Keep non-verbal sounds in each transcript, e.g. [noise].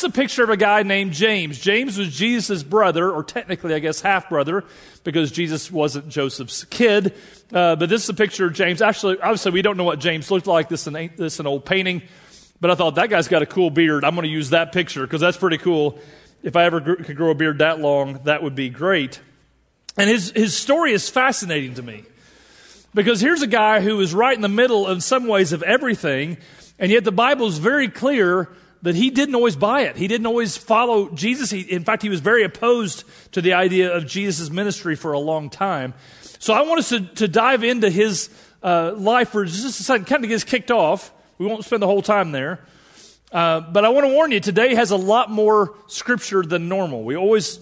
is a picture of a guy named James. James was Jesus' brother, or technically, I guess, half brother, because Jesus wasn't Joseph's kid. Uh, but this is a picture of James. Actually, obviously, we don't know what James looked like. This is an, this is an old painting. But I thought, that guy's got a cool beard. I'm going to use that picture because that's pretty cool. If I ever could grow a beard that long, that would be great. And his, his story is fascinating to me. Because here's a guy who is right in the middle in some ways of everything, and yet the Bible is very clear that he didn't always buy it. He didn't always follow Jesus. He, in fact, he was very opposed to the idea of Jesus' ministry for a long time. So I want us to, to dive into his uh, life for just a second, kind of get us kicked off. We won't spend the whole time there. Uh, but I want to warn you, today has a lot more scripture than normal. We always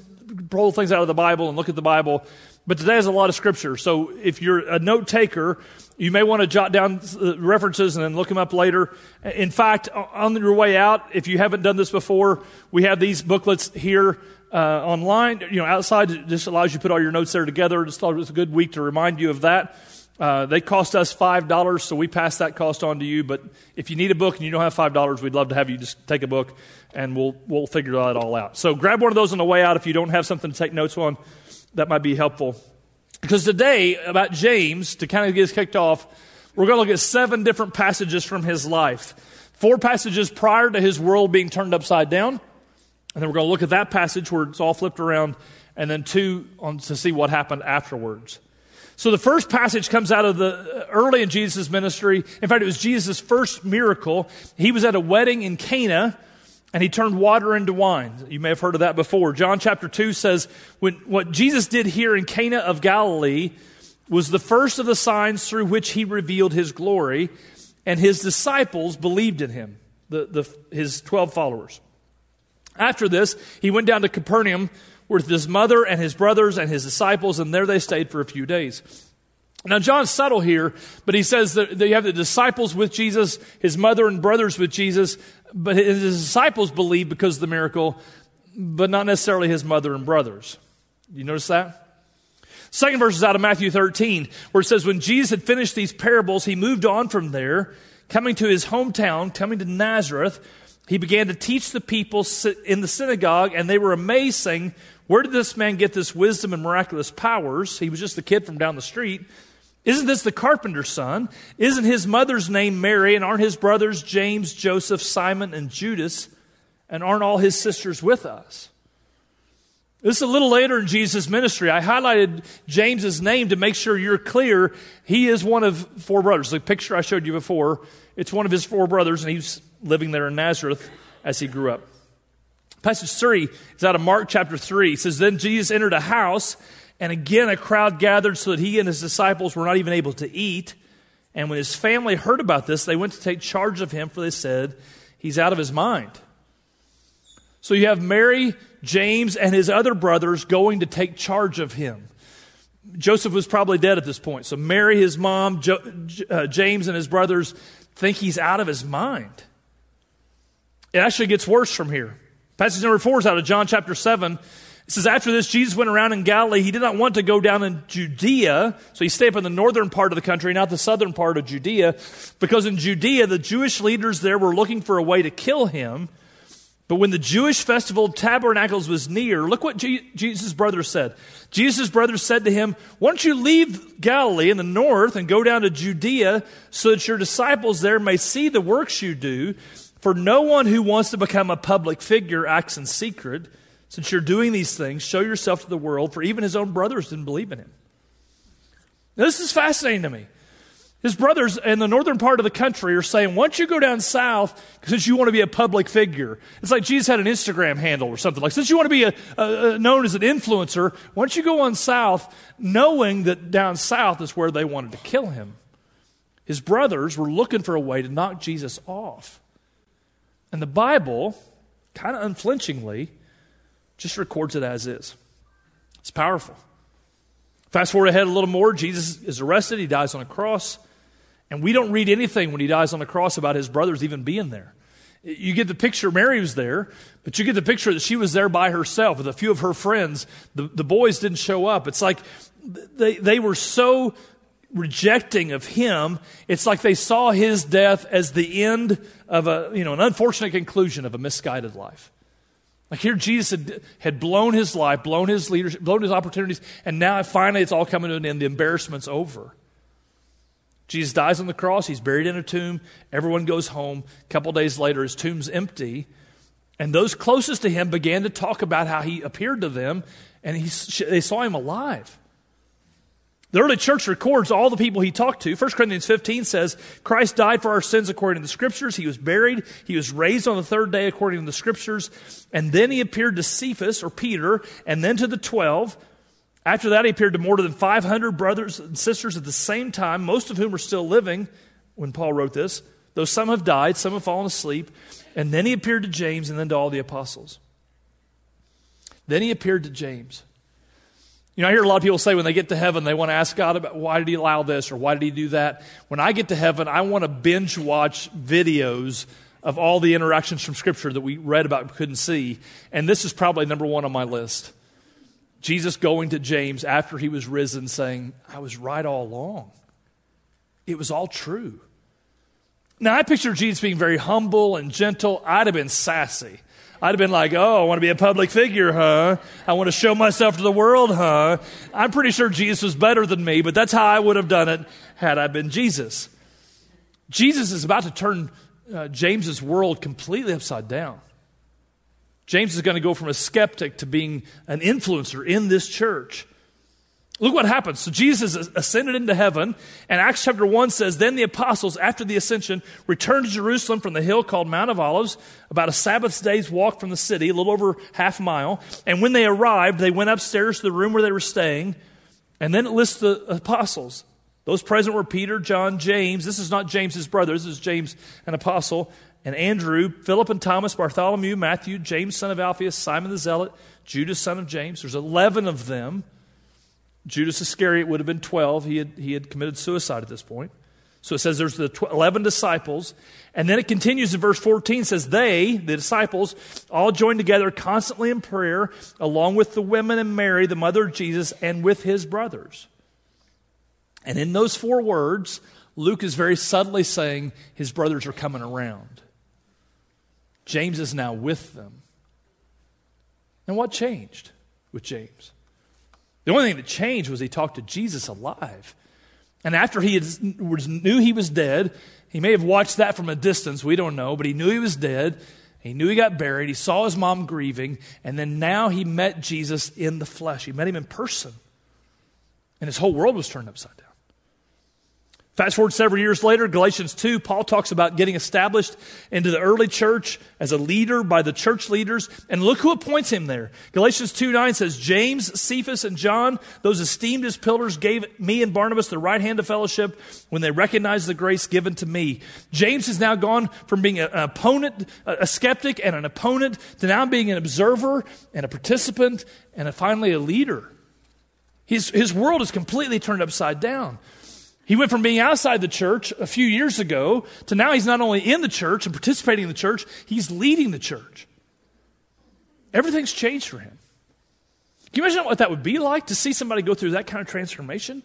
pull things out of the Bible and look at the Bible. But today has a lot of scripture. So if you're a note taker, you may want to jot down references and then look them up later. In fact, on your way out, if you haven't done this before, we have these booklets here uh, online. You know, outside, it just allows you to put all your notes there together. Just thought it was a good week to remind you of that. Uh, they cost us $5, so we pass that cost on to you. But if you need a book and you don't have $5, we'd love to have you just take a book and we'll, we'll figure that all out. So grab one of those on the way out if you don't have something to take notes on that might be helpful. Because today, about James, to kind of get us kicked off, we're going to look at seven different passages from his life. Four passages prior to his world being turned upside down. And then we're going to look at that passage where it's all flipped around. And then two on, to see what happened afterwards. So the first passage comes out of the uh, early in Jesus' ministry. In fact, it was Jesus' first miracle. He was at a wedding in Cana and he turned water into wine. You may have heard of that before. John chapter 2 says, when, what Jesus did here in Cana of Galilee was the first of the signs through which he revealed his glory, and his disciples believed in him, the, the, his 12 followers. After this, he went down to Capernaum with his mother and his brothers and his disciples, and there they stayed for a few days. Now, John's subtle here, but he says that you have the disciples with Jesus, his mother and brothers with Jesus, but his disciples believe because of the miracle, but not necessarily his mother and brothers. You notice that? Second verse is out of Matthew 13, where it says, When Jesus had finished these parables, he moved on from there, coming to his hometown, coming to Nazareth. He began to teach the people in the synagogue, and they were amazed, saying, Where did this man get this wisdom and miraculous powers? He was just a kid from down the street. Isn't this the carpenter's son? Isn't his mother's name Mary? And aren't his brothers James, Joseph, Simon, and Judas? And aren't all his sisters with us? This is a little later in Jesus' ministry. I highlighted James's name to make sure you're clear. He is one of four brothers. The picture I showed you before, it's one of his four brothers, and he's living there in Nazareth as he grew up. Passage 3 is out of Mark chapter 3. It says, Then Jesus entered a house and again, a crowd gathered so that he and his disciples were not even able to eat. And when his family heard about this, they went to take charge of him, for they said, He's out of his mind. So you have Mary, James, and his other brothers going to take charge of him. Joseph was probably dead at this point. So Mary, his mom, jo- uh, James, and his brothers think he's out of his mind. It actually gets worse from here. Passage number four is out of John chapter 7. It says, After this, Jesus went around in Galilee. He did not want to go down in Judea, so he stayed up in the northern part of the country, not the southern part of Judea, because in Judea, the Jewish leaders there were looking for a way to kill him. But when the Jewish festival of tabernacles was near, look what Je- Jesus' brothers said. Jesus' brothers said to him, Why don't you leave Galilee in the north and go down to Judea so that your disciples there may see the works you do? For no one who wants to become a public figure acts in secret. Since you're doing these things, show yourself to the world, for even his own brothers didn't believe in him. Now, this is fascinating to me. His brothers in the northern part of the country are saying, once you go down south, since you want to be a public figure, it's like Jesus had an Instagram handle or something. Like, since you want to be a, a, a known as an influencer, once you go on south, knowing that down south is where they wanted to kill him, his brothers were looking for a way to knock Jesus off. And the Bible, kind of unflinchingly, just records it as is. It's powerful. Fast forward ahead a little more, Jesus is arrested, he dies on a cross, and we don't read anything when he dies on the cross about his brothers even being there. You get the picture, Mary was there, but you get the picture that she was there by herself with a few of her friends. The, the boys didn't show up. It's like they, they were so rejecting of him, it's like they saw his death as the end of a, you know, an unfortunate conclusion of a misguided life. Like here, Jesus had, had blown his life, blown his leadership, blown his opportunities, and now finally it's all coming to an end. The embarrassment's over. Jesus dies on the cross. He's buried in a tomb. Everyone goes home. A couple days later, his tomb's empty. And those closest to him began to talk about how he appeared to them, and he, they saw him alive. The early church records all the people he talked to. 1 Corinthians 15 says, Christ died for our sins according to the scriptures. He was buried. He was raised on the third day according to the scriptures. And then he appeared to Cephas or Peter and then to the 12. After that, he appeared to more than 500 brothers and sisters at the same time, most of whom are still living when Paul wrote this, though some have died, some have fallen asleep. And then he appeared to James and then to all the apostles. Then he appeared to James. You know, I hear a lot of people say when they get to heaven, they want to ask God about why did he allow this or why did he do that. When I get to heaven, I want to binge watch videos of all the interactions from Scripture that we read about but couldn't see. And this is probably number one on my list. Jesus going to James after he was risen, saying, I was right all along. It was all true. Now, I picture Jesus being very humble and gentle. I'd have been sassy. I'd have been like, oh, I want to be a public figure, huh? I want to show myself to the world, huh? I'm pretty sure Jesus was better than me, but that's how I would have done it had I been Jesus. Jesus is about to turn uh, James's world completely upside down. James is going to go from a skeptic to being an influencer in this church. Look what happens. So Jesus ascended into heaven, and Acts chapter 1 says, Then the apostles, after the ascension, returned to Jerusalem from the hill called Mount of Olives, about a Sabbath day's walk from the city, a little over half a mile. And when they arrived, they went upstairs to the room where they were staying, and then it lists the apostles. Those present were Peter, John, James. This is not James's brother, this is James, an apostle and Andrew, Philip and Thomas, Bartholomew, Matthew, James, son of Alphaeus, Simon the Zealot, Judas, son of James. There's 11 of them. Judas Iscariot would have been 12. He had, he had committed suicide at this point. So it says there's the 11 disciples. And then it continues in verse 14 says, They, the disciples, all joined together constantly in prayer, along with the women and Mary, the mother of Jesus, and with his brothers. And in those four words, Luke is very subtly saying his brothers are coming around. James is now with them. And what changed with James? The only thing that changed was he talked to Jesus alive. And after he had, was, knew he was dead, he may have watched that from a distance, we don't know, but he knew he was dead. He knew he got buried. He saw his mom grieving. And then now he met Jesus in the flesh. He met him in person. And his whole world was turned upside down. Fast forward several years later, Galatians 2, Paul talks about getting established into the early church as a leader by the church leaders. And look who appoints him there. Galatians 2 9 says, James, Cephas, and John, those esteemed as pillars, gave me and Barnabas the right hand of fellowship when they recognized the grace given to me. James has now gone from being an opponent, a skeptic, and an opponent to now being an observer and a participant and finally a leader. His, his world is completely turned upside down. He went from being outside the church a few years ago to now he's not only in the church and participating in the church, he's leading the church. Everything's changed for him. Can you imagine what that would be like to see somebody go through that kind of transformation?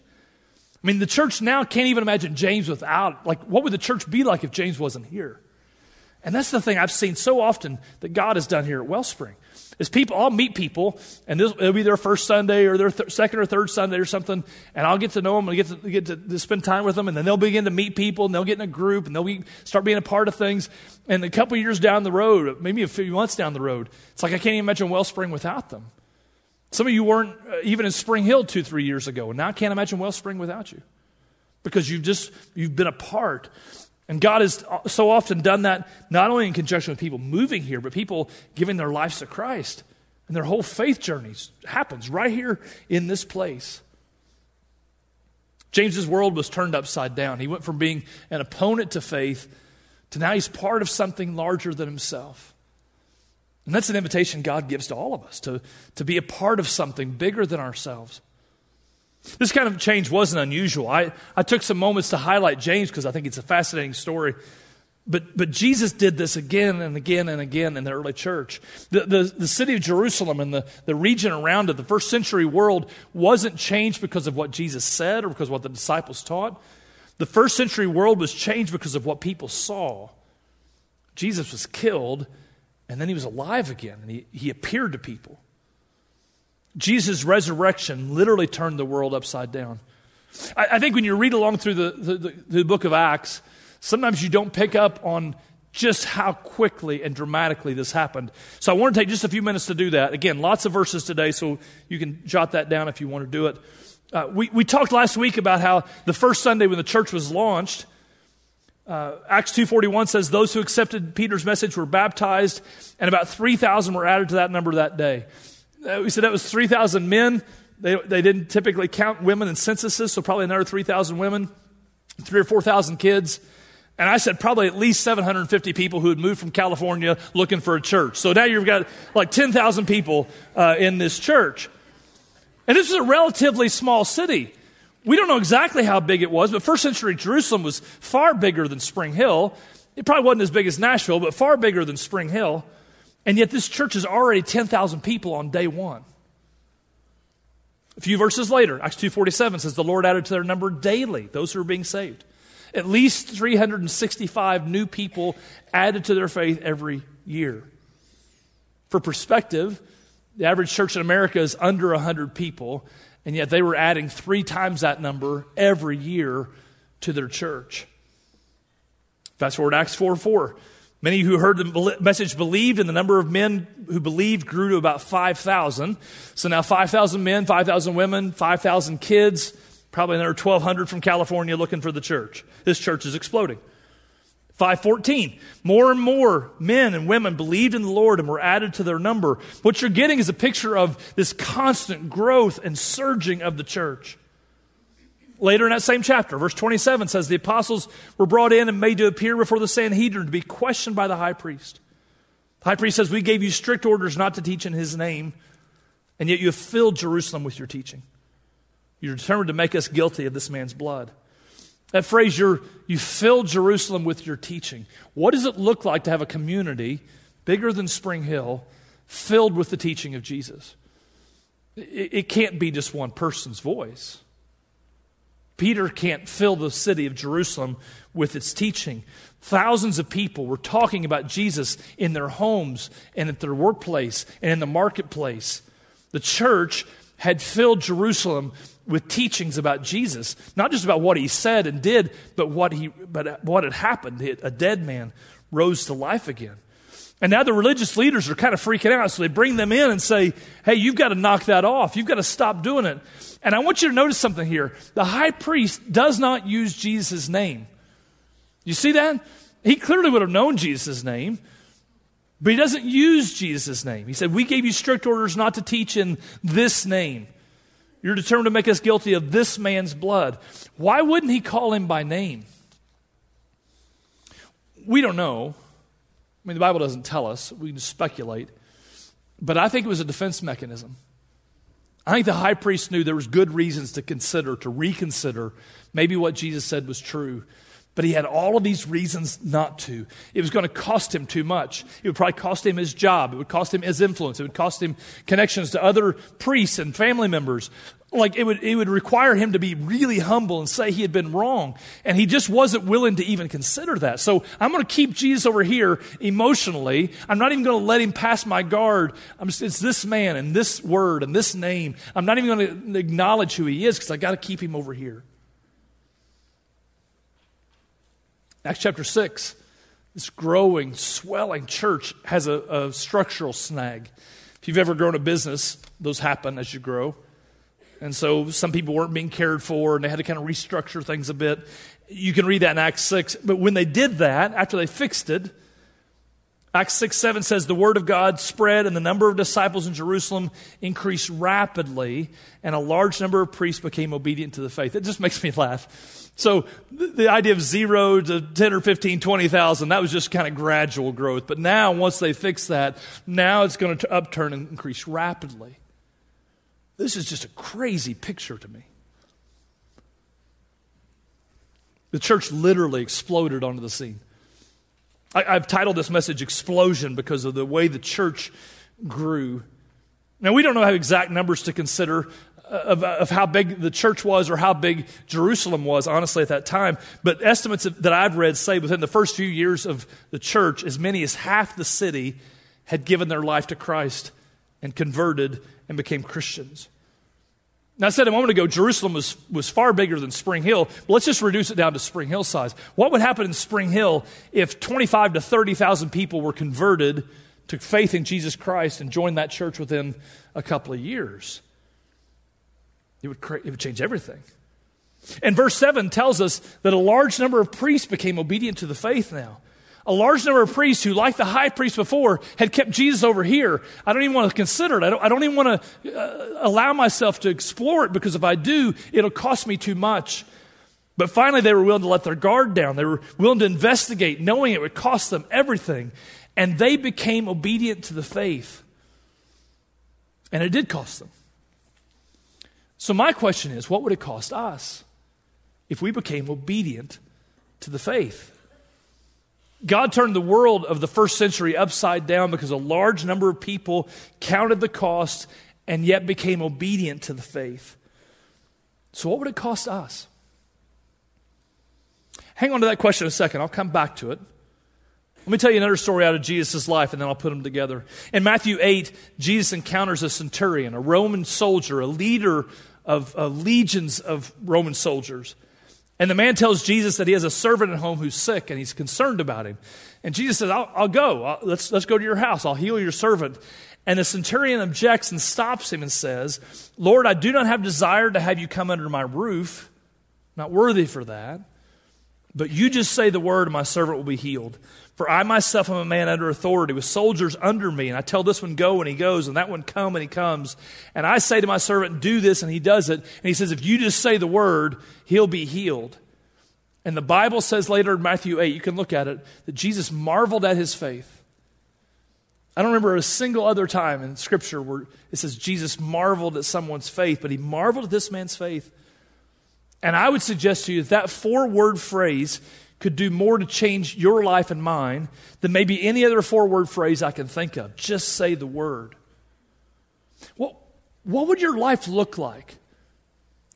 I mean, the church now can't even imagine James without. Like, what would the church be like if James wasn't here? And that's the thing I've seen so often that God has done here at Wellspring is people, I'll meet people, and this, it'll be their first Sunday or their th- second or third Sunday or something, and I'll get to know them and get to, get to, to, spend time with them, and then they'll begin to meet people, and they'll get in a group, and they'll be, start being a part of things. And a couple years down the road, maybe a few months down the road, it's like I can't even imagine Wellspring without them. Some of you weren't uh, even in Spring Hill two, three years ago, and now I can't imagine Wellspring without you because you've just you've been a part and God has so often done that, not only in conjunction with people moving here, but people giving their lives to Christ. And their whole faith journeys happens right here in this place. James's world was turned upside down. He went from being an opponent to faith to now he's part of something larger than himself. And that's an invitation God gives to all of us to, to be a part of something bigger than ourselves. This kind of change wasn't unusual. I, I took some moments to highlight James because I think it's a fascinating story. But, but Jesus did this again and again and again in the early church. The, the, the city of Jerusalem and the, the region around it, the first century world, wasn't changed because of what Jesus said or because of what the disciples taught. The first century world was changed because of what people saw. Jesus was killed, And then he was alive again, and he, he appeared to people. Jesus' resurrection literally turned the world upside down. I, I think when you read along through the, the, the, the book of Acts, sometimes you don't pick up on just how quickly and dramatically this happened. So I want to take just a few minutes to do that. Again, lots of verses today, so you can jot that down if you want to do it. Uh, we, we talked last week about how the first Sunday when the church was launched, uh, Acts 2.41 says those who accepted Peter's message were baptized, and about 3,000 were added to that number that day. Uh, we said that was 3,000 men. They, they didn't typically count women in censuses, so probably another 3,000 women, three or 4,000 kids. And I said probably at least 750 people who had moved from California looking for a church. So now you've got like 10,000 people uh, in this church. And this is a relatively small city. We don't know exactly how big it was, but first century Jerusalem was far bigger than Spring Hill. It probably wasn't as big as Nashville, but far bigger than Spring Hill. And yet this church is already 10,000 people on day one. A few verses later, Acts 2.47 says, The Lord added to their number daily those who are being saved. At least 365 new people added to their faith every year. For perspective, the average church in America is under 100 people, and yet they were adding three times that number every year to their church. Fast forward Acts 4 4. Many who heard the message believed, and the number of men who believed grew to about 5,000. So now 5,000 men, 5,000 women, 5,000 kids, Probably another 1,200 from California looking for the church. This church is exploding. 514. More and more men and women believed in the Lord and were added to their number. What you're getting is a picture of this constant growth and surging of the church. Later in that same chapter, verse 27 says the apostles were brought in and made to appear before the Sanhedrin to be questioned by the high priest. The high priest says, We gave you strict orders not to teach in his name, and yet you have filled Jerusalem with your teaching. You're determined to make us guilty of this man's blood. That phrase, you're, you fill Jerusalem with your teaching. What does it look like to have a community bigger than Spring Hill filled with the teaching of Jesus? It, it can't be just one person's voice. Peter can't fill the city of Jerusalem with its teaching. Thousands of people were talking about Jesus in their homes and at their workplace and in the marketplace. The church had filled Jerusalem with teachings about Jesus, not just about what he said and did, but what, he, but what had happened. A dead man rose to life again. And now the religious leaders are kind of freaking out, so they bring them in and say, Hey, you've got to knock that off. You've got to stop doing it. And I want you to notice something here. The high priest does not use Jesus' name. You see that? He clearly would have known Jesus' name, but he doesn't use Jesus' name. He said, We gave you strict orders not to teach in this name. You're determined to make us guilty of this man's blood. Why wouldn't he call him by name? We don't know. I mean, the Bible doesn't tell us. We can speculate. But I think it was a defense mechanism. I think the high priest knew there was good reasons to consider, to reconsider maybe what Jesus said was true. But he had all of these reasons not to. It was going to cost him too much. It would probably cost him his job. It would cost him his influence. It would cost him connections to other priests and family members. Like it would, it would require him to be really humble and say he had been wrong. And he just wasn't willing to even consider that. So I'm going to keep Jesus over here emotionally. I'm not even going to let him pass my guard. Just, it's this man and this word and this name. I'm not even going to acknowledge who he is because I got to keep him over here. Acts chapter 6, this growing, swelling church has a, a structural snag. If you've ever grown a business, those happen as you grow. And so some people weren't being cared for and they had to kind of restructure things a bit. You can read that in Acts 6. But when they did that, after they fixed it, Acts 6 7 says, The word of God spread, and the number of disciples in Jerusalem increased rapidly, and a large number of priests became obedient to the faith. It just makes me laugh. So the idea of zero to 10 or 15, 20,000, that was just kind of gradual growth. But now, once they fix that, now it's going to upturn and increase rapidly. This is just a crazy picture to me. The church literally exploded onto the scene. I, have titled this message Explosion because of the way the church grew. Now, we don't know how exact numbers to consider uh, of, of how big the church was or how big Jerusalem was, honestly, at that time. But estimates that I've read say within the first few years of the church, as many as half the city had given their life to Christ and converted and became Christians. Now, I said a moment ago, Jerusalem was, was far bigger than Spring Hill. But let's just reduce it down to Spring Hill size. What would happen in Spring Hill if 25 to 30,000 people were converted to faith in Jesus Christ and joined that church within a couple of years? It would, it would change everything. And verse 7 tells us that a large number of priests became obedient to the faith now. A large number of priests who, like the high priest before, had kept Jesus over here. I don't even want to consider it. I don't, I don't even want to uh, allow myself to explore it because if I do, it'll cost me too much. But finally, they were willing to let their guard down. They were willing to investigate, knowing it would cost them everything. And they became obedient to the faith. And it did cost them. So, my question is what would it cost us if we became obedient to the faith? God turned the world of the first century upside down because a large number of people counted the cost and yet became obedient to the faith. So, what would it cost us? Hang on to that question a second. I'll come back to it. Let me tell you another story out of Jesus' life, and then I'll put them together. In Matthew 8, Jesus encounters a centurion, a Roman soldier, a leader of, legions of Roman soldiers. And the man tells Jesus that he has a servant at home who's sick and he's concerned about him. And Jesus says, I'll, I'll go. I'll, let's, let's go to your house. I'll heal your servant. And the centurion objects and stops him and says, Lord, I do not have desire to have you come under my roof. not worthy for that. But you just say the word, and my servant will be healed. For I myself am a man under authority, with soldiers under me. And I tell this one, go, and he goes, and that one, come, and he comes. And I say to my servant, do this, and he does it. And he says, if you just say the word, he'll be healed. And the Bible says later in Matthew 8, you can look at it, that Jesus marveled at his faith. I don't remember a single other time in Scripture where it says Jesus marveled at someone's faith, but he marveled at this man's faith. And I would suggest to you that, that four word phrase could do more to change your life and mine than maybe any other four word phrase I can think of. Just say the word. What, what would your life look like?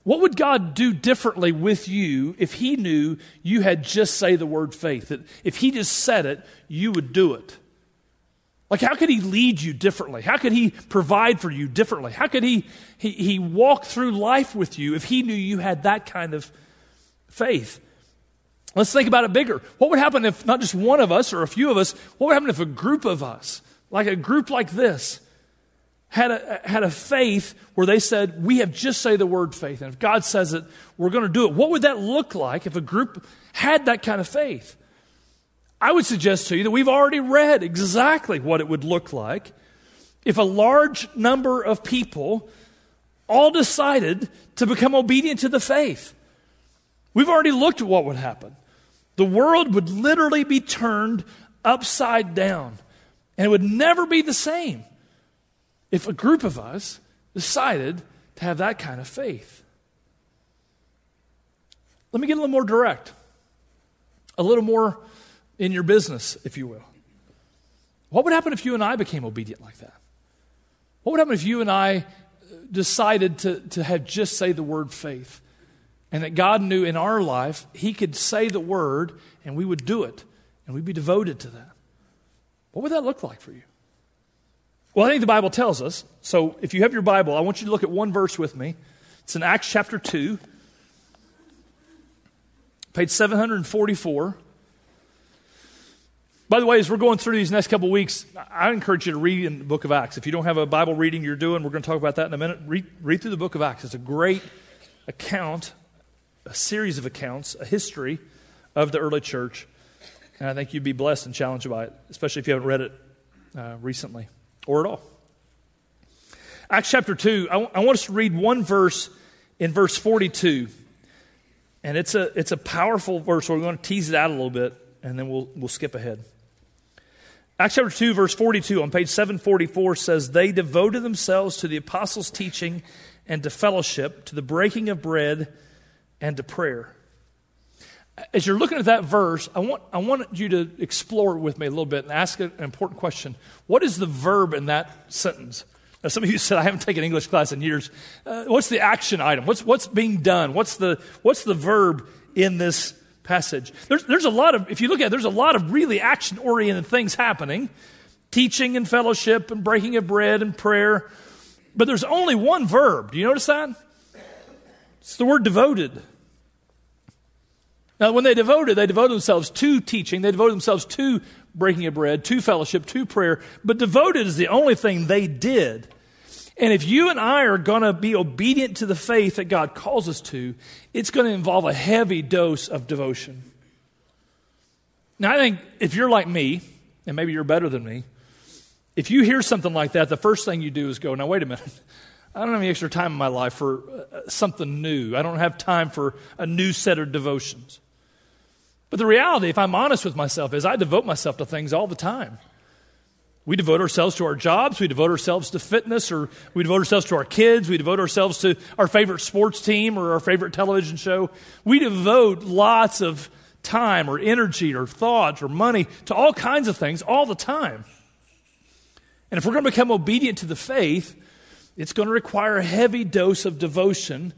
What would God do differently with you if He knew you had just say the word faith? That if He just said it, you would do it. Like, how could He lead you differently? How could He provide for you differently? How could He, he, he walk through life with you if He knew you had that kind of faith? Let's think about it bigger. What would happen if not just one of us or a few of us, what would happen if a group of us, like a group like this, had a, had a faith where they said, We have just say the word faith. And if God says it, we're going to do it. What would that look like if a group had that kind of faith? I would suggest to you that we've already read exactly what it would look like if a large number of people all decided to become obedient to the faith. We've already looked at what would happen. The world would literally be turned upside down, and it would never be the same if a group of us decided to have that kind of faith. Let me get a little more direct, a little more in your business, if you will. What would happen if you and I became obedient like that? What would happen if you and I decided to, to have just say the word faith? And that God knew in our life He could say the word and we would do it and we'd be devoted to that. What would that look like for you? Well, I think the Bible tells us. So if you have your Bible, I want you to look at one verse with me. It's in Acts chapter 2, page 744. By the way, as we're going through these next couple weeks, I encourage you to read in the book of Acts. If you don't have a Bible reading you're doing, we're going to talk about that in a minute. Read, read through the book of Acts. It's a great account, a series of accounts, a history of the early church. And I think you'd be blessed and challenged by it, especially if you haven't read it uh, recently or at all. Acts chapter 2, I, w- I want us to read one verse in verse 42. And it's a, it's a powerful verse. We're going to tease it out a little bit, and then we'll, we'll skip ahead. Acts chapter 2, verse 42 on page 744 says, They devoted themselves to the apostles' teaching and to fellowship, to the breaking of bread and to prayer as you're looking at that verse, I want, I want you to explore it with me a little bit and ask an important question. What is the verb in that sentence? Now, some of you [laughs] said, I haven't taken English class in years. Uh, what's the action item? What's, what's being done? What's the, what's the verb in this passage? There's, there's a lot of, if you look at it, there's a lot of really action oriented things happening. teaching and fellowship and breaking of bread and prayer. But there's only one verb. Do you notice that? It's the word devoted. Now, when they devoted, they devoted themselves to teaching, they devoted themselves to breaking of bread, to fellowship, to prayer. But devoted is the only thing they did. And if you and I are going to be obedient to the faith that God calls us to, it's going to involve a heavy dose of devotion. Now, I think if you're like me, and maybe you're better than me, if you hear something like that, the first thing you do is go, now, wait a minute. I don't have any extra time in my life for uh, something new. I don't have time for a new set of devotions. But the reality, if I'm honest with myself, is I devote myself to things all the time. We devote ourselves to our jobs, we devote ourselves to fitness, or we devote ourselves to our kids, we devote ourselves to our favorite sports team or our favorite television show. We devote lots of time or energy or thoughts or money to all kinds of things all the time. And if we're going to become obedient to the faith, it's going to require a heavy dose of devotion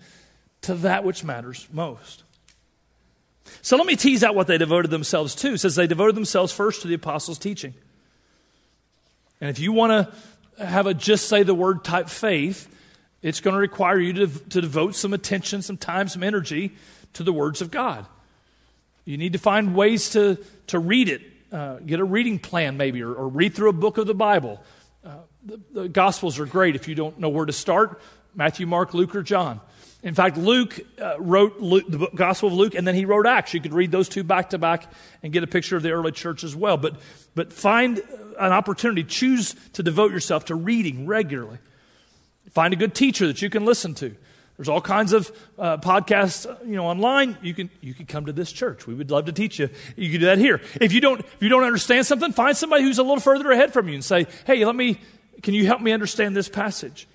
to that which matters most. So let me tease out what they devoted themselves to. It says they devoted themselves first to the apostles' teaching. And if you want to have a just say the word type faith, it's going to require you to, to devote some attention, some time, some energy to the words of God. You need to find ways to, to read it, uh, get a reading plan maybe, or, or, read through a book of the Bible. The, the Gospels are great if you don't know where to start Matthew, Mark, Luke, or John. In fact, Luke uh, wrote Luke, the Gospel of Luke, and then he wrote Acts. You could read those two back to back and get a picture of the early church as well. But, but find an opportunity, choose to devote yourself to reading regularly. Find a good teacher that you can listen to. There's all kinds of uh, podcasts, you know, online. You can you can come to this church. We would love to teach you. You can do that here. If you don't if you don't understand something, find somebody who's a little further ahead from you and say, "Hey, let me. Can you help me understand this passage?"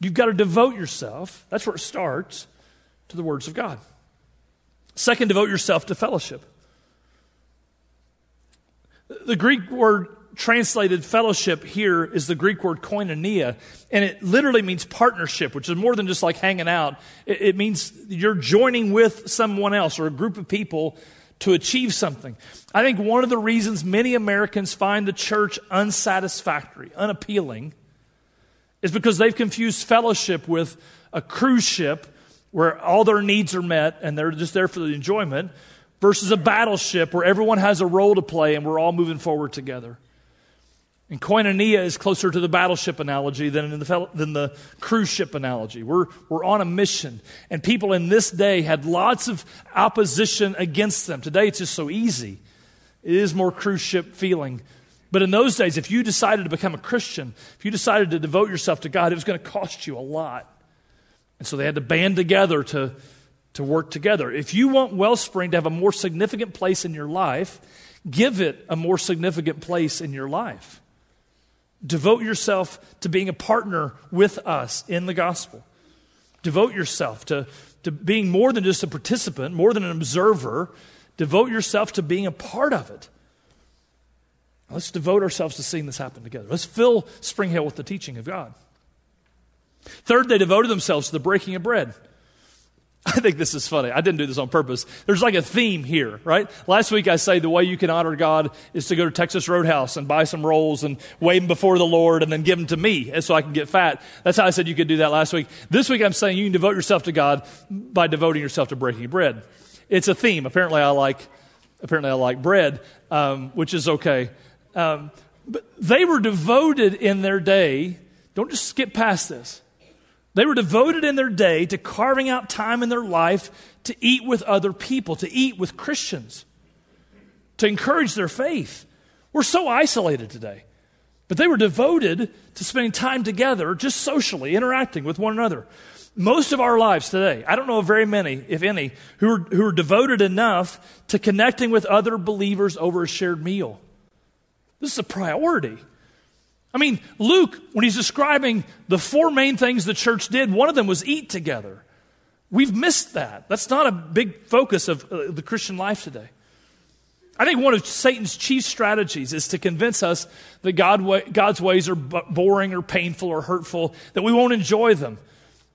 You've got to devote yourself, that's where it starts, to the words of God. Second, devote yourself to fellowship. The Greek word translated fellowship here is the Greek word koinonia, and it literally means partnership, which is more than just like hanging out. It, it, means you're joining with someone else or a group of people to achieve something. I think one of the reasons many Americans find the church unsatisfactory, unappealing, is because they've confused fellowship with a cruise ship where all their needs are met and they're just there for the enjoyment versus a battleship where everyone has a role to play and we're all moving forward together. And koinonia is closer to the battleship analogy than, the, than the cruise ship analogy. We're, we're on a mission. And people in this day had lots of opposition against them. Today it's just so easy. It is more cruise ship feeling. But in those days, if you decided to become a Christian, if you decided to devote yourself to God, it was going to cost you a lot. And so they had to band together to, to work together. If you want Wellspring to have a more significant place in your life, give it a more significant place in your life. Devote yourself to being a partner with us in the gospel. Devote yourself to, to being more than just a participant, more than an observer. Devote yourself to being a part of it. Let's devote ourselves to seeing this happen together. Let's fill Spring Hill with the teaching of God. Third, they devoted themselves to the breaking of bread. [laughs] I think this is funny. I didn't do this on purpose. There's like a theme here, right? Last week I say the way you can honor God is to go to Texas Roadhouse and buy some rolls and wave them before the Lord and then give them to me so I can get fat. That's how I said you could do that last week. This week I'm saying you can devote yourself to God by devoting yourself to breaking bread. It's a theme. Apparently I like, apparently I like bread, um, which is okay. Um, but they were devoted in their day. Don't just skip past this. They were devoted in their day to carving out time in their life to eat with other people, to eat with Christians, to encourage their faith. We're so isolated today. But they were devoted to spending time together, just socially, interacting with one another. Most of our lives today, I don't know very many, if any, who are, who are devoted enough to connecting with other believers over a shared meal. This is a priority. I mean, Luke, when he's describing the four main things the church did, one of them was eat together. We've missed that. That's not a big focus of uh, the Christian life today. I think one of Satan's chief strategies is to convince us that God, God's ways are boring or painful or hurtful, that we won't enjoy them.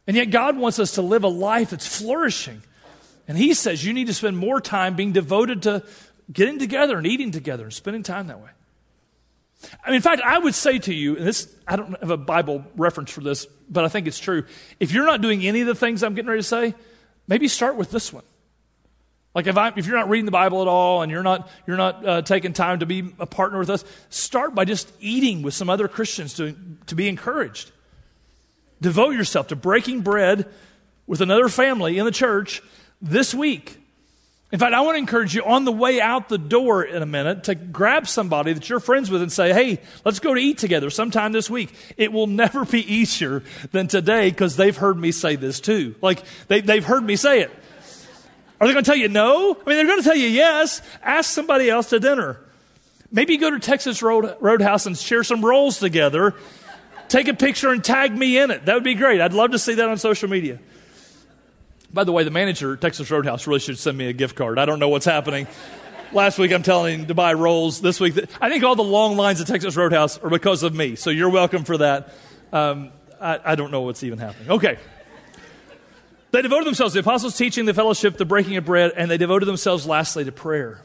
And yet, God wants us to live a life that's flourishing. And He says you need to spend more time being devoted to getting together and eating together and spending time that way. I mean, in fact, I would say to you, and this, I don't have a Bible reference for this, but I think it's true. If you're not doing any of the things I'm getting ready to say, maybe start with this one. Like if, I, if you're not reading the Bible at all and you're not, you're not uh, taking time to be a partner with us, start by just eating with some other Christians to, to be encouraged. Devote yourself to breaking bread with another family in the church this week. In fact, I want to encourage you on the way out the door in a minute to grab somebody that you're friends with and say, hey, let's go to eat together sometime this week. It will never be easier than today because they've heard me say this too. Like, they, they've heard me say it. Are they going to tell you no? I mean, they're going to tell you yes. Ask somebody else to dinner. Maybe go to Texas Road, Roadhouse and share some rolls together. Take a picture and tag me in it. That would be great. I'd love to see that on social media. By the way, the manager at Texas Roadhouse really should send me a gift card. I don't know what's happening. Last week I'm telling to buy rolls. This week, I think all the long lines at Texas Roadhouse are because of me. So you're welcome for that. Um, I, I don't know what's even happening. Okay. They devoted themselves to the apostles' teaching, the fellowship, the breaking of bread, and they devoted themselves lastly to prayer.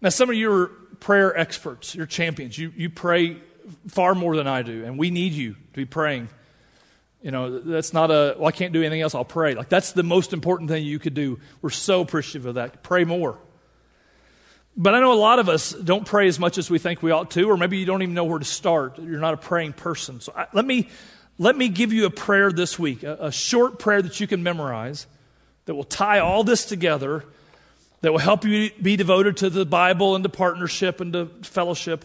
Now, some of you are prayer experts, you're champions. You, you pray far more than I do, and we need you to be praying. You know, that's not a, well, I can't do anything else, I'll pray. Like, that's the most important thing you could do. We're so appreciative of that. Pray more. But I know a lot of us don't pray as much as we think we ought to, or maybe you don't even know where to start. You're not a praying person. So I, let, me, let me give you a prayer this week, a, a short prayer that you can memorize that will tie all this together, that will help you be devoted to the Bible and to partnership and to fellowship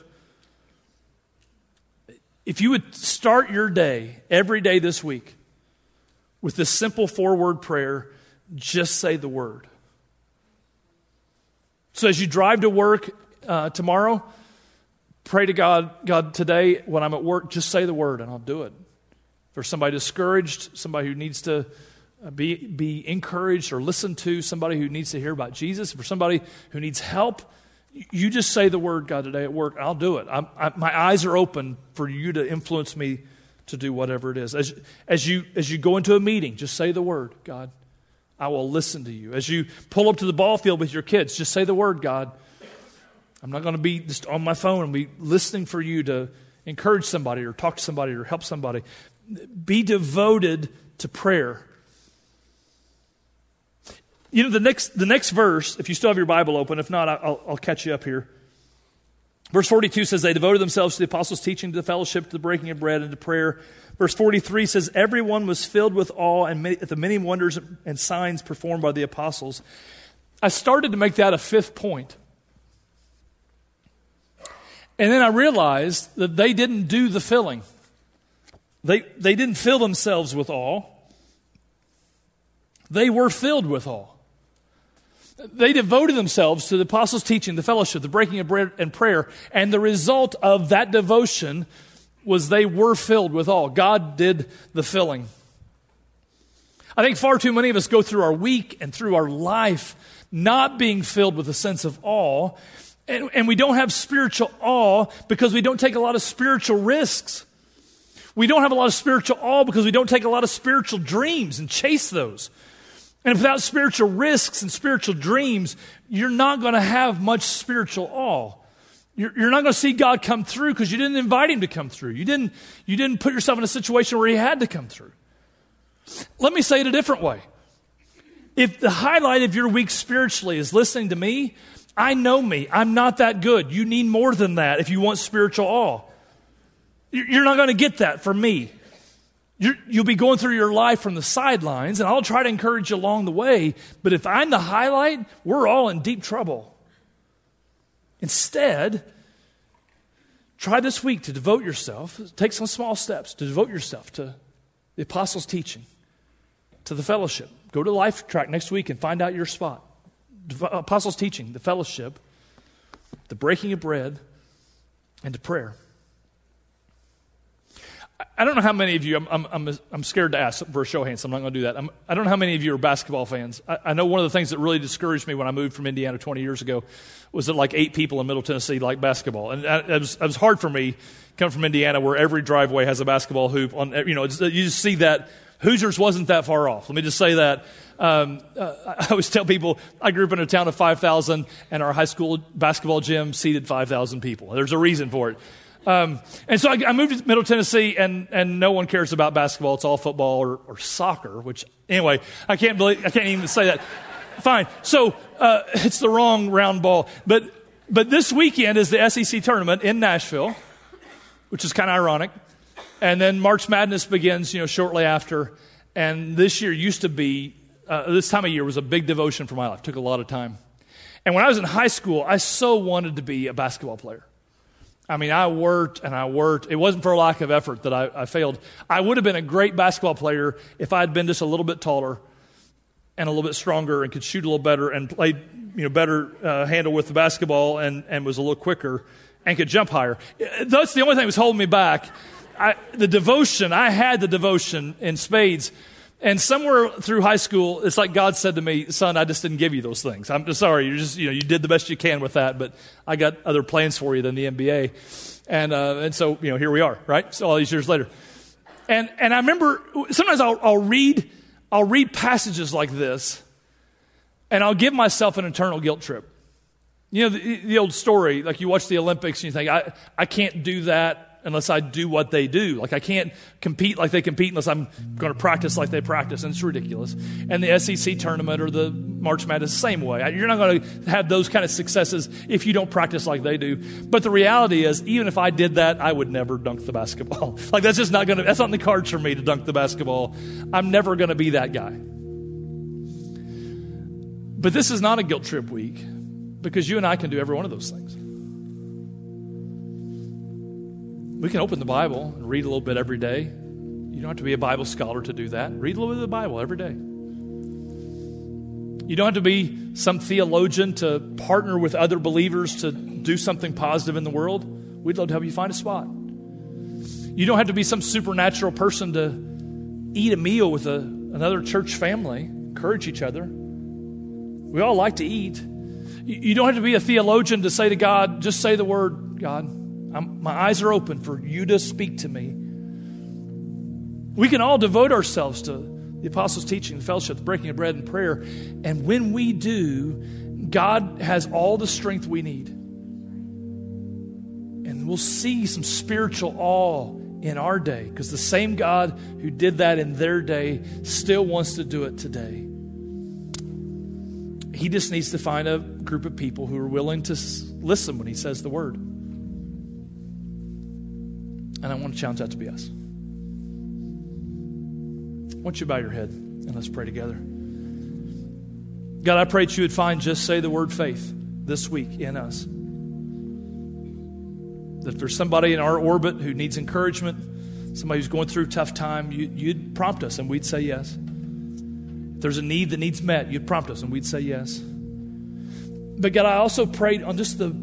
if you would start your day, every day this week, with this simple four word prayer, just say the word. So as you drive to work uh, tomorrow, pray to God, God, today when I'm at work, just say the word and I'll do it. For somebody discouraged, somebody who needs to uh, be, be encouraged or listen to, somebody who needs to hear about Jesus, for somebody who needs help, you just say the word, God, today at work. I'll do it. I, my eyes are open for you to influence me to do whatever it is. As, as, you, as you go into a meeting, just say the word, God. I will listen to you. As you pull up to the ball field with your kids, just say the word, God. I'm not going to be just on my phone and be listening for you to encourage somebody or talk to somebody or help somebody. Be devoted to prayer. You know, the next, the next verse, if you still have your Bible open, if not, I'll, I'll catch you up here. Verse 42 says, They devoted themselves to the apostles' teaching, to the fellowship, to the breaking of bread, and to prayer. Verse 43 says, Everyone was filled with awe and at the many wonders and signs performed by the apostles. I started to make that a fifth point. And then I realized that they didn't do the filling. They, they didn't fill themselves with awe. They were filled with awe. They devoted themselves to the apostles' teaching, the fellowship, the breaking of bread and prayer. And the result of that devotion was they were filled with all. God did the filling. I think far too many of us go through our week and through our life not being filled with a sense of awe. And, and we don't have spiritual awe because we don't take a lot of spiritual risks. We don't have a lot of spiritual awe because we don't take a lot of spiritual dreams and chase those. And without spiritual risks and spiritual dreams, you're not going to have much spiritual awe. You're, you're not going to see God come through because you didn't invite him to come through. You didn't, you didn't put yourself in a situation where he had to come through. Let me say it a different way. If the highlight of your week spiritually is listening to me, I know me. I'm not that good. You need more than that if you want spiritual awe. You're not going to get that from me you will be going through your life from the sidelines, and I'll try to encourage you along the way. But if I'm the highlight, we're all in deep trouble. Instead, try this week to devote yourself, take some small steps to devote yourself to the apostles' teaching, to the fellowship. Go to Life Track next week and find out your spot. Apostles' teaching, the fellowship, the breaking of bread, and to prayer. I don't know how many of you, I'm, I'm, I'm, scared to ask for a show of hands, so I'm not going to do that. I'm, I do not know how many of you are basketball fans. I, I, know one of the things that really discouraged me when I moved from Indiana 20 years ago was that like eight people in Middle Tennessee like basketball. And I, it, was, it was hard for me coming from Indiana where every driveway has a basketball hoop. On, you know, you just see that. Hoosiers wasn't that far off. Let me just say that. um, uh, [laughs] I always tell people I grew up in a town of 5,000, and our high school basketball gym seated 5,000 people. There's a reason for it. Um, and so I, I, moved to Middle Tennessee, and, and no one cares about basketball. It's all football or, or soccer, which, anyway, I can't, believe, I can't even say that. Fine. So uh, it's the wrong round ball. But, but this weekend is the SEC tournament in Nashville, which is kind of ironic. And then March Madness begins, you know, shortly after. And this year used to be, uh, this time of year was a big devotion for my life. Took a lot of time. And when I was in high school, I so wanted to be a basketball player. I mean, I worked and I worked. It wasn't for lack of effort that I, I failed. I would have been a great basketball player if I had been just a little bit taller and a little bit stronger and could shoot a little better and played you know, better uh, handle with the basketball and, and was a little quicker and could jump higher. That's the only thing that was holding me back. I, the devotion, I had the devotion in spades. And somewhere through high school, it's like God said to me, son, I just didn't give you those things. I'm just sorry. You just, you know, you did the best you can with that, but I got other plans for you than the NBA. And, uh, and so, you know, here we are, right? So all these years later. And, and I remember sometimes I'll, I'll read, I'll read passages like this and I'll give myself an eternal guilt trip. You know, the, the old story, like you watch the Olympics and you think, I, I can't do that unless I do what they do. Like I can't compete like they compete unless I'm going to practice like they practice, and it's ridiculous. And the SEC tournament or the March Madness, the same way. You're not going to have those kind of successes if you don't practice like they do. But the reality is, even if I did that, I would never dunk the basketball. [laughs] like that's just not going to. That's not in the cards for me to dunk the basketball. I'm never going to be that guy. But this is not a guilt trip week because you and I can do every one of those things. We can open the Bible and read a little bit every day. You don't have to be a Bible scholar to do that. Read a little bit of the Bible every day. You don't have to be some theologian to partner with other believers to do something positive in the world. We'd love to help you find a spot. You don't have to be some supernatural person to eat a meal with a, another church family, encourage each other. We all like to eat. You don't have to be a theologian to say to God, just say the word, God. I'm, my eyes are open for you to speak to me. We can all devote ourselves to the apostles' teaching, the fellowship, the breaking of bread, and prayer. And when we do, God has all the strength we need. And we'll see some spiritual awe in our day because the same God who did that in their day still wants to do it today. He just needs to find a group of people who are willing to listen when he says the word. And I want to challenge that to be us. I want you to bow your head and let's pray together. God, I pray that you would find just say the word faith this week in us. That if there's somebody in our orbit who needs encouragement, somebody who's going through a tough time, you, would prompt us and we'd say yes. If there's a need that needs met, you'd prompt us and we'd say yes. But God, I also prayed on just the,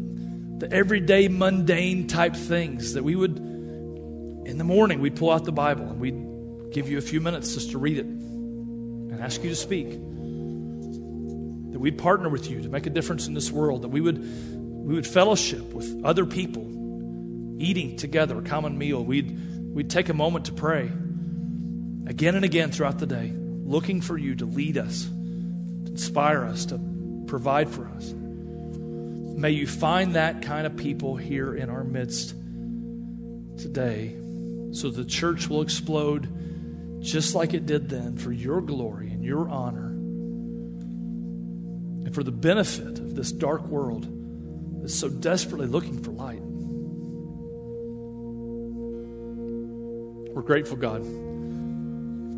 the everyday mundane type things that we would in the morning, we'd pull out the Bible and we'd give you a few minutes just to read it and ask you to speak. That we'd partner with you to make a difference in this world, that we would, we would fellowship with other people, eating together a common meal. We'd, we'd take a moment to pray again and again throughout the day, looking for you to lead us, to inspire us, to provide for us. May you find that kind of people here in our midst today so the church will explode just like it did then for your glory and your honor and for the benefit of this dark world that's so desperately looking for light. We're grateful, God,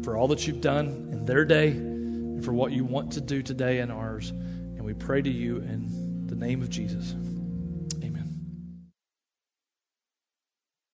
for all that you've done in their day and for what you want to do today in ours. And we pray to you in the name of Jesus.